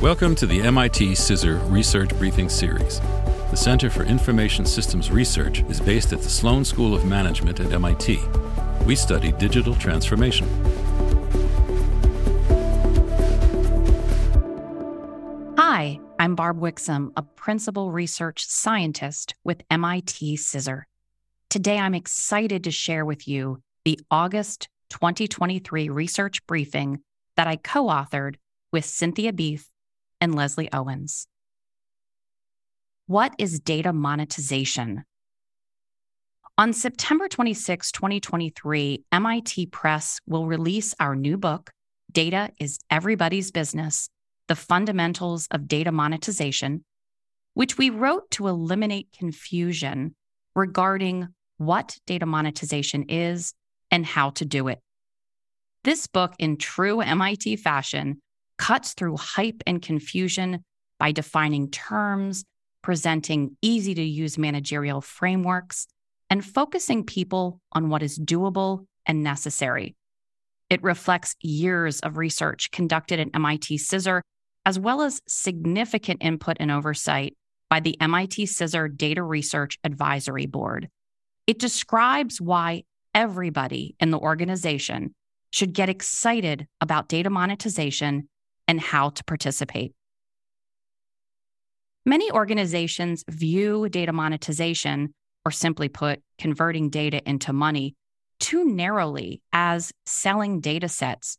Welcome to the MIT CISR Research Briefing Series. The Center for Information Systems Research is based at the Sloan School of Management at MIT. We study digital transformation. Hi, I'm Barb Wixom, a principal research scientist with MIT CISR. Today, I'm excited to share with you the August 2023 research briefing that I co authored with Cynthia Beath and Leslie Owens. What is data monetization? On September 26, 2023, MIT Press will release our new book, Data is Everybody's Business The Fundamentals of Data Monetization, which we wrote to eliminate confusion regarding what data monetization is and how to do it. This book, in true MIT fashion, cuts through hype and confusion by defining terms, presenting easy to use managerial frameworks, and focusing people on what is doable and necessary. It reflects years of research conducted at MIT CISR, as well as significant input and oversight by the MIT CISR Data Research Advisory Board. It describes why everybody in the organization should get excited about data monetization and how to participate. Many organizations view data monetization, or simply put, converting data into money, too narrowly as selling data sets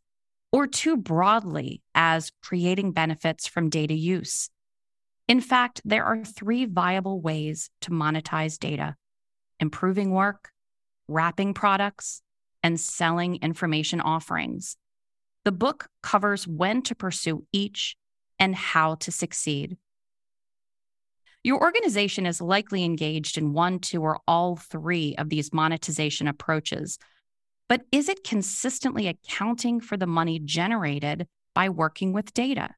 or too broadly as creating benefits from data use. In fact, there are three viable ways to monetize data improving work, wrapping products, and selling information offerings. The book covers when to pursue each and how to succeed. Your organization is likely engaged in one, two, or all three of these monetization approaches. But is it consistently accounting for the money generated by working with data?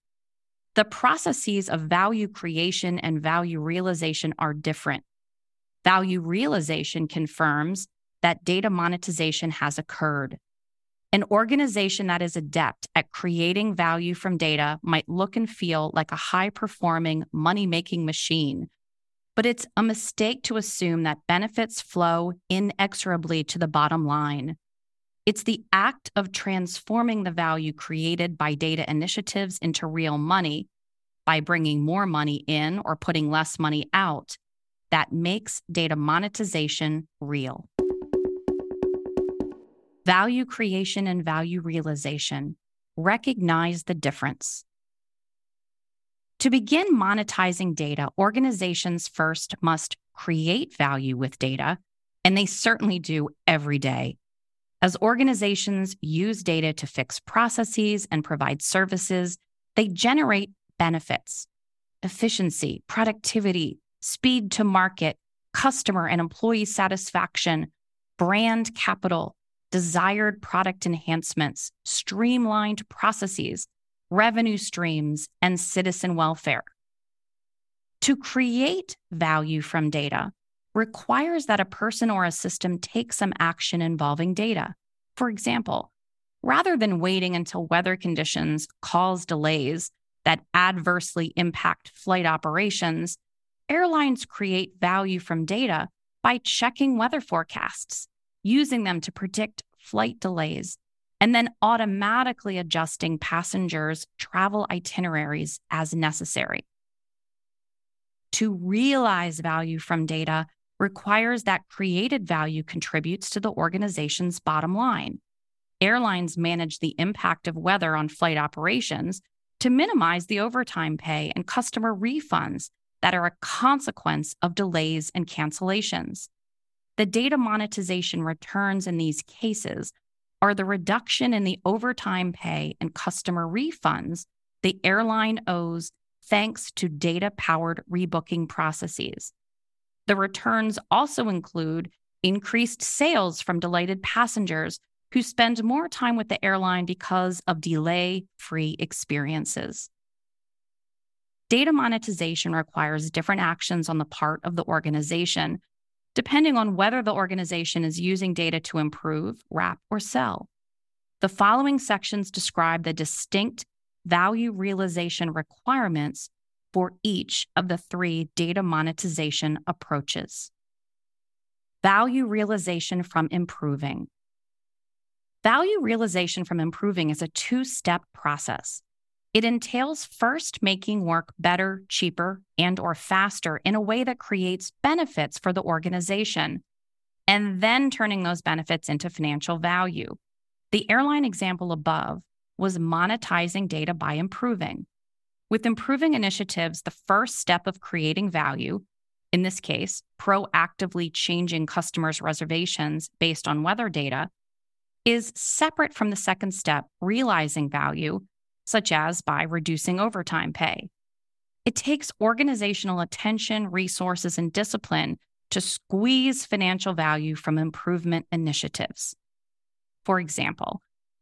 The processes of value creation and value realization are different. Value realization confirms that data monetization has occurred. An organization that is adept at creating value from data might look and feel like a high performing money making machine, but it's a mistake to assume that benefits flow inexorably to the bottom line. It's the act of transforming the value created by data initiatives into real money by bringing more money in or putting less money out that makes data monetization real value creation and value realization. Recognize the difference. To begin monetizing data, organizations first must create value with data, and they certainly do every day. As organizations use data to fix processes and provide services, they generate benefits, efficiency, productivity, speed to market, customer and employee satisfaction, brand capital, desired product enhancements, streamlined processes, revenue streams, and citizen welfare. To create value from data requires that a person or a system take some action involving data. For example, rather than waiting until weather conditions cause delays that adversely impact flight operations, airlines create value from data by checking weather forecasts using them to predict flight delays, and then automatically adjusting passengers' travel itineraries as necessary. To realize value from data requires that created value contributes to the organization's bottom line. Airlines manage the impact of weather on flight operations to minimize the overtime pay and customer refunds that are a consequence of delays and cancellations. The data monetization returns in these cases are the reduction in the overtime pay and customer refunds the airline owes thanks to data powered rebooking processes. The returns also include increased sales from delighted passengers who spend more time with the airline because of delay free experiences. Data monetization requires different actions on the part of the organization depending on whether the organization is using data to improve, wrap, or sell. The following sections describe the distinct value realization requirements for each of the three data monetization approaches. Value realization from improving. Value realization from improving is a two step process. It entails first making work better, cheaper, and or faster in a way that creates benefits for the organization and then turning those benefits into financial value. The airline example above was monetizing data by improving. With improving initiatives, the first step of creating value, in this case, proactively changing customers' reservations based on weather data, is separate from the second step, realizing value, such as by reducing overtime pay. It takes organizational attention, resources, and discipline to squeeze financial value from improvement initiatives. For example,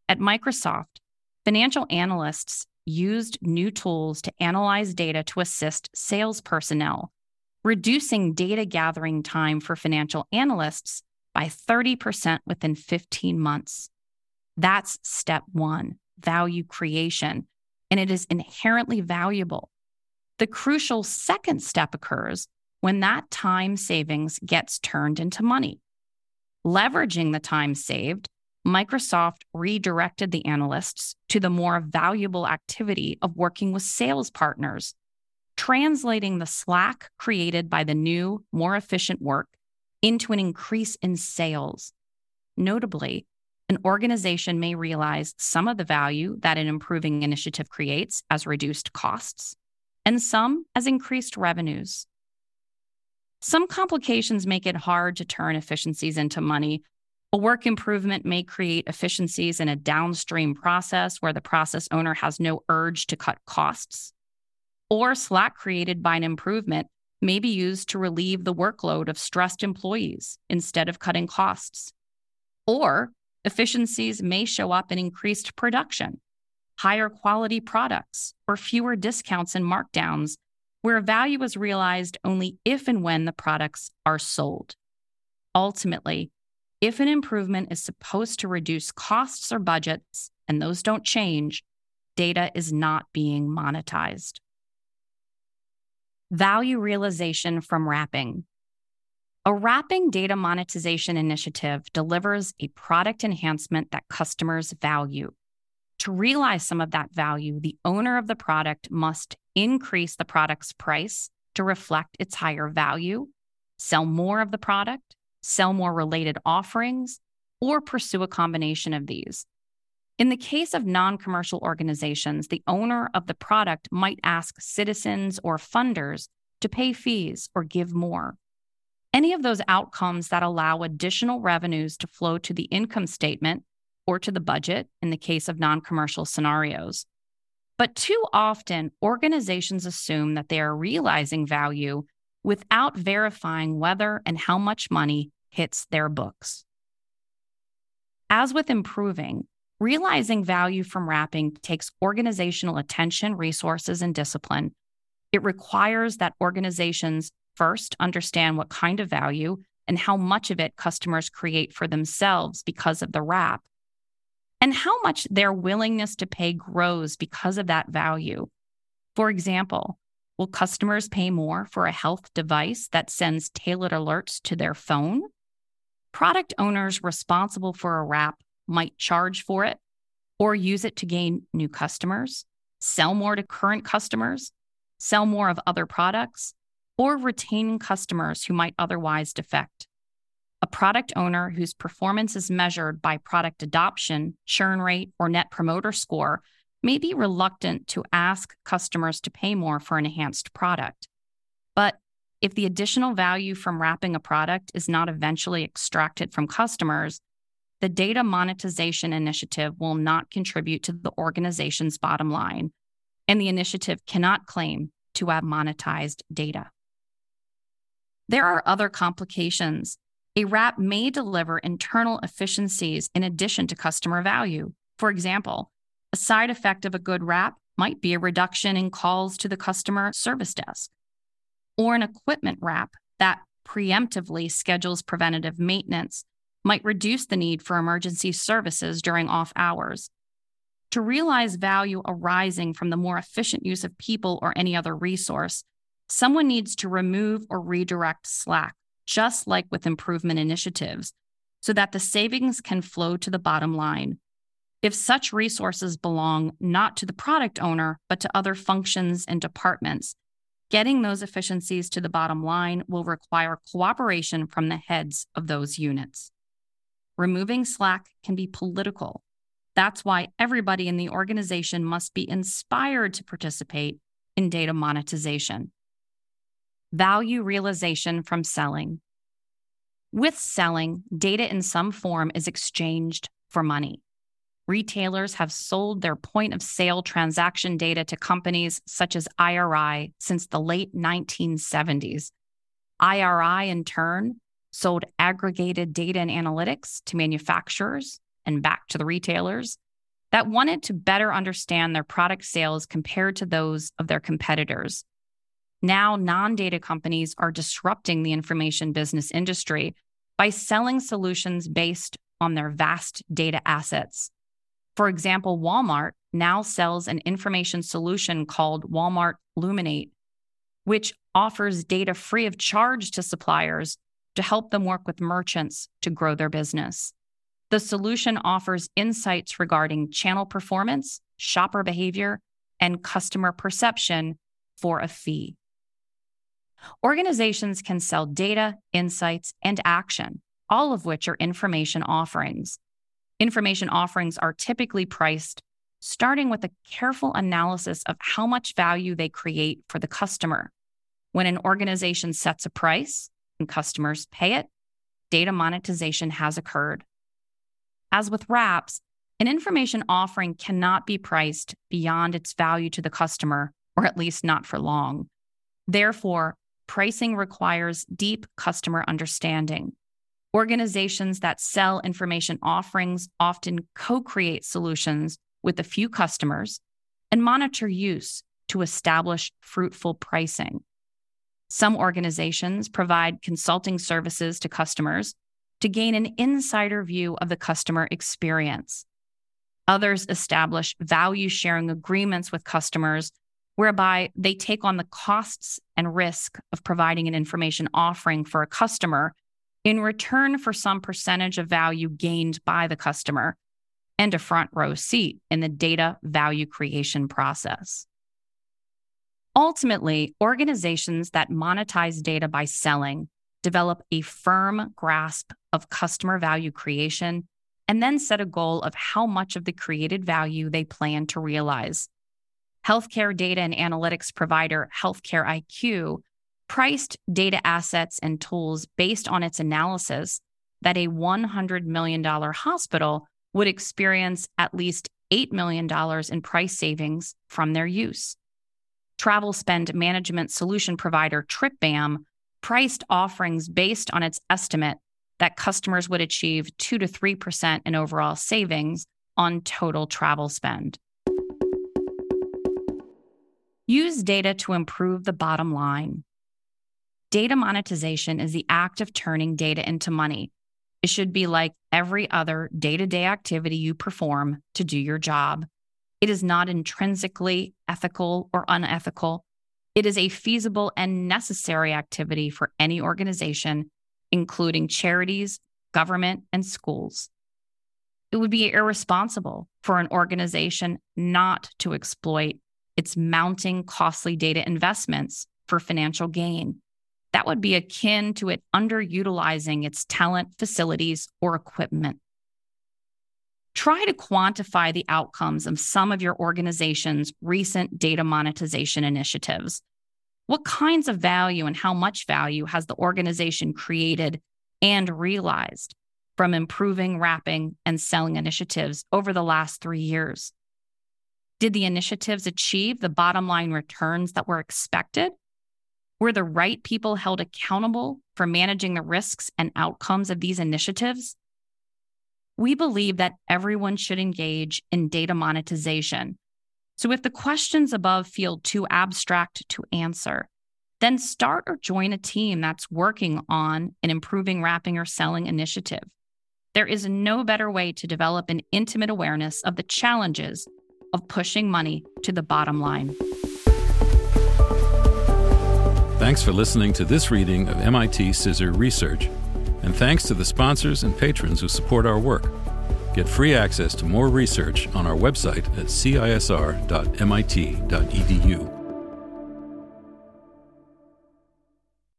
at Microsoft, financial analysts used new tools to analyze data to assist sales personnel, reducing data gathering time for financial analysts by 30% within 15 months. That's step one value creation, and it is inherently valuable. The crucial second step occurs when that time savings gets turned into money. Leveraging the time saved, Microsoft redirected the analysts to the more valuable activity of working with sales partners, translating the slack created by the new, more efficient work into an increase in sales. Notably, an organization may realize some of the value that an improving initiative creates as reduced costs, and some as increased revenues. Some complications make it hard to turn efficiencies into money a work improvement may create efficiencies in a downstream process where the process owner has no urge to cut costs. Or slack created by an improvement may be used to relieve the workload of stressed employees instead of cutting costs. Or efficiencies may show up in increased production, higher quality products, or fewer discounts and markdowns, where value is realized only if and when the products are sold. Ultimately, if an improvement is supposed to reduce costs or budgets, and those don't change, data is not being monetized. Value realization from wrapping. A wrapping data monetization initiative delivers a product enhancement that customers value. To realize some of that value, the owner of the product must increase the product's price to reflect its higher value, sell more of the product, sell more related offerings, or pursue a combination of these. In the case of non commercial organizations, the owner of the product might ask citizens or funders to pay fees or give more. Any of those outcomes that allow additional revenues to flow to the income statement or to the budget in the case of non commercial scenarios. But too often, organizations assume that they are realizing value without verifying whether and how much money hits their books. As with improving, realizing value from wrapping takes organizational attention, resources, and discipline. It requires that organizations first understand what kind of value and how much of it customers create for themselves because of the wrap, and how much their willingness to pay grows because of that value. For example, Will customers pay more for a health device that sends tailored alerts to their phone? Product owners responsible for a wrap might charge for it or use it to gain new customers, sell more to current customers, sell more of other products, or retaining customers who might otherwise defect. A product owner whose performance is measured by product adoption, churn rate, or net promoter score may be reluctant to ask customers to pay more for an enhanced product. But if the additional value from wrapping a product is not eventually extracted from customers, the data monetization initiative will not contribute to the organization's bottom line, and the initiative cannot claim to have monetized data. There are other complications. A wrap may deliver internal efficiencies in addition to customer value. For example, a side effect of a good wrap might be a reduction in calls to the customer service desk, or an equipment wrap that preemptively schedules preventative maintenance might reduce the need for emergency services during off hours. To realize value arising from the more efficient use of people or any other resource, someone needs to remove or redirect slack, just like with improvement initiatives, so that the savings can flow to the bottom line. If such resources belong not to the product owner, but to other functions and departments, getting those efficiencies to the bottom line will require cooperation from the heads of those units. Removing slack can be political. That's why everybody in the organization must be inspired to participate in data monetization. Value realization from selling. With selling, data in some form is exchanged for money. Retailers have sold their point of sale transaction data to companies such as IRI since the late 1970s. IRI, in turn, sold aggregated data and analytics to manufacturers and back to the retailers that wanted to better understand their product sales compared to those of their competitors. Now, non data companies are disrupting the information business industry by selling solutions based on their vast data assets. For example, Walmart now sells an information solution called Walmart Luminate, which offers data free of charge to suppliers to help them work with merchants to grow their business. The solution offers insights regarding channel performance, shopper behavior, and customer perception for a fee. Organizations can sell data, insights, and action, all of which are information offerings. Information offerings are typically priced starting with a careful analysis of how much value they create for the customer. When an organization sets a price and customers pay it, data monetization has occurred. As with wraps, an information offering cannot be priced beyond its value to the customer, or at least not for long. Therefore, pricing requires deep customer understanding. Organizations that sell information offerings often co create solutions with a few customers and monitor use to establish fruitful pricing. Some organizations provide consulting services to customers to gain an insider view of the customer experience. Others establish value sharing agreements with customers whereby they take on the costs and risk of providing an information offering for a customer in return for some percentage of value gained by the customer and a front row seat in the data value creation process. Ultimately, organizations that monetize data by selling develop a firm grasp of customer value creation and then set a goal of how much of the created value they plan to realize healthcare data and analytics provider Healthcare IQ priced data assets and tools based on its analysis that a $100 million hospital would experience at least $8 million in price savings from their use. Travel spend management solution provider TripBam priced offerings based on its estimate that customers would achieve 2 to 3% in overall savings on total travel spend. Use data to improve the bottom line. Data monetization is the act of turning data into money. It should be like every other day to day activity you perform to do your job. It is not intrinsically ethical or unethical. It is a feasible and necessary activity for any organization, including charities, government, and schools. It would be irresponsible for an organization not to exploit its mounting costly data investments for financial gain. That would be akin to it underutilizing its talent, facilities, or equipment. Try to quantify the outcomes of some of your organization's recent data monetization initiatives. What kinds of value and how much value has the organization created and realized from improving wrapping and selling initiatives over the last three years? Did the initiatives achieve the bottom line returns that were expected? Were the right people held accountable for managing the risks and outcomes of these initiatives? We believe that everyone should engage in data monetization. So if the questions above feel too abstract to answer, then start or join a team that's working on an improving wrapping or selling initiative. There is no better way to develop an intimate awareness of the challenges of pushing money to the bottom line. Thanks for listening to this reading of MIT CISR Research, and thanks to the sponsors and patrons who support our work. Get free access to more research on our website at cisr.mit.edu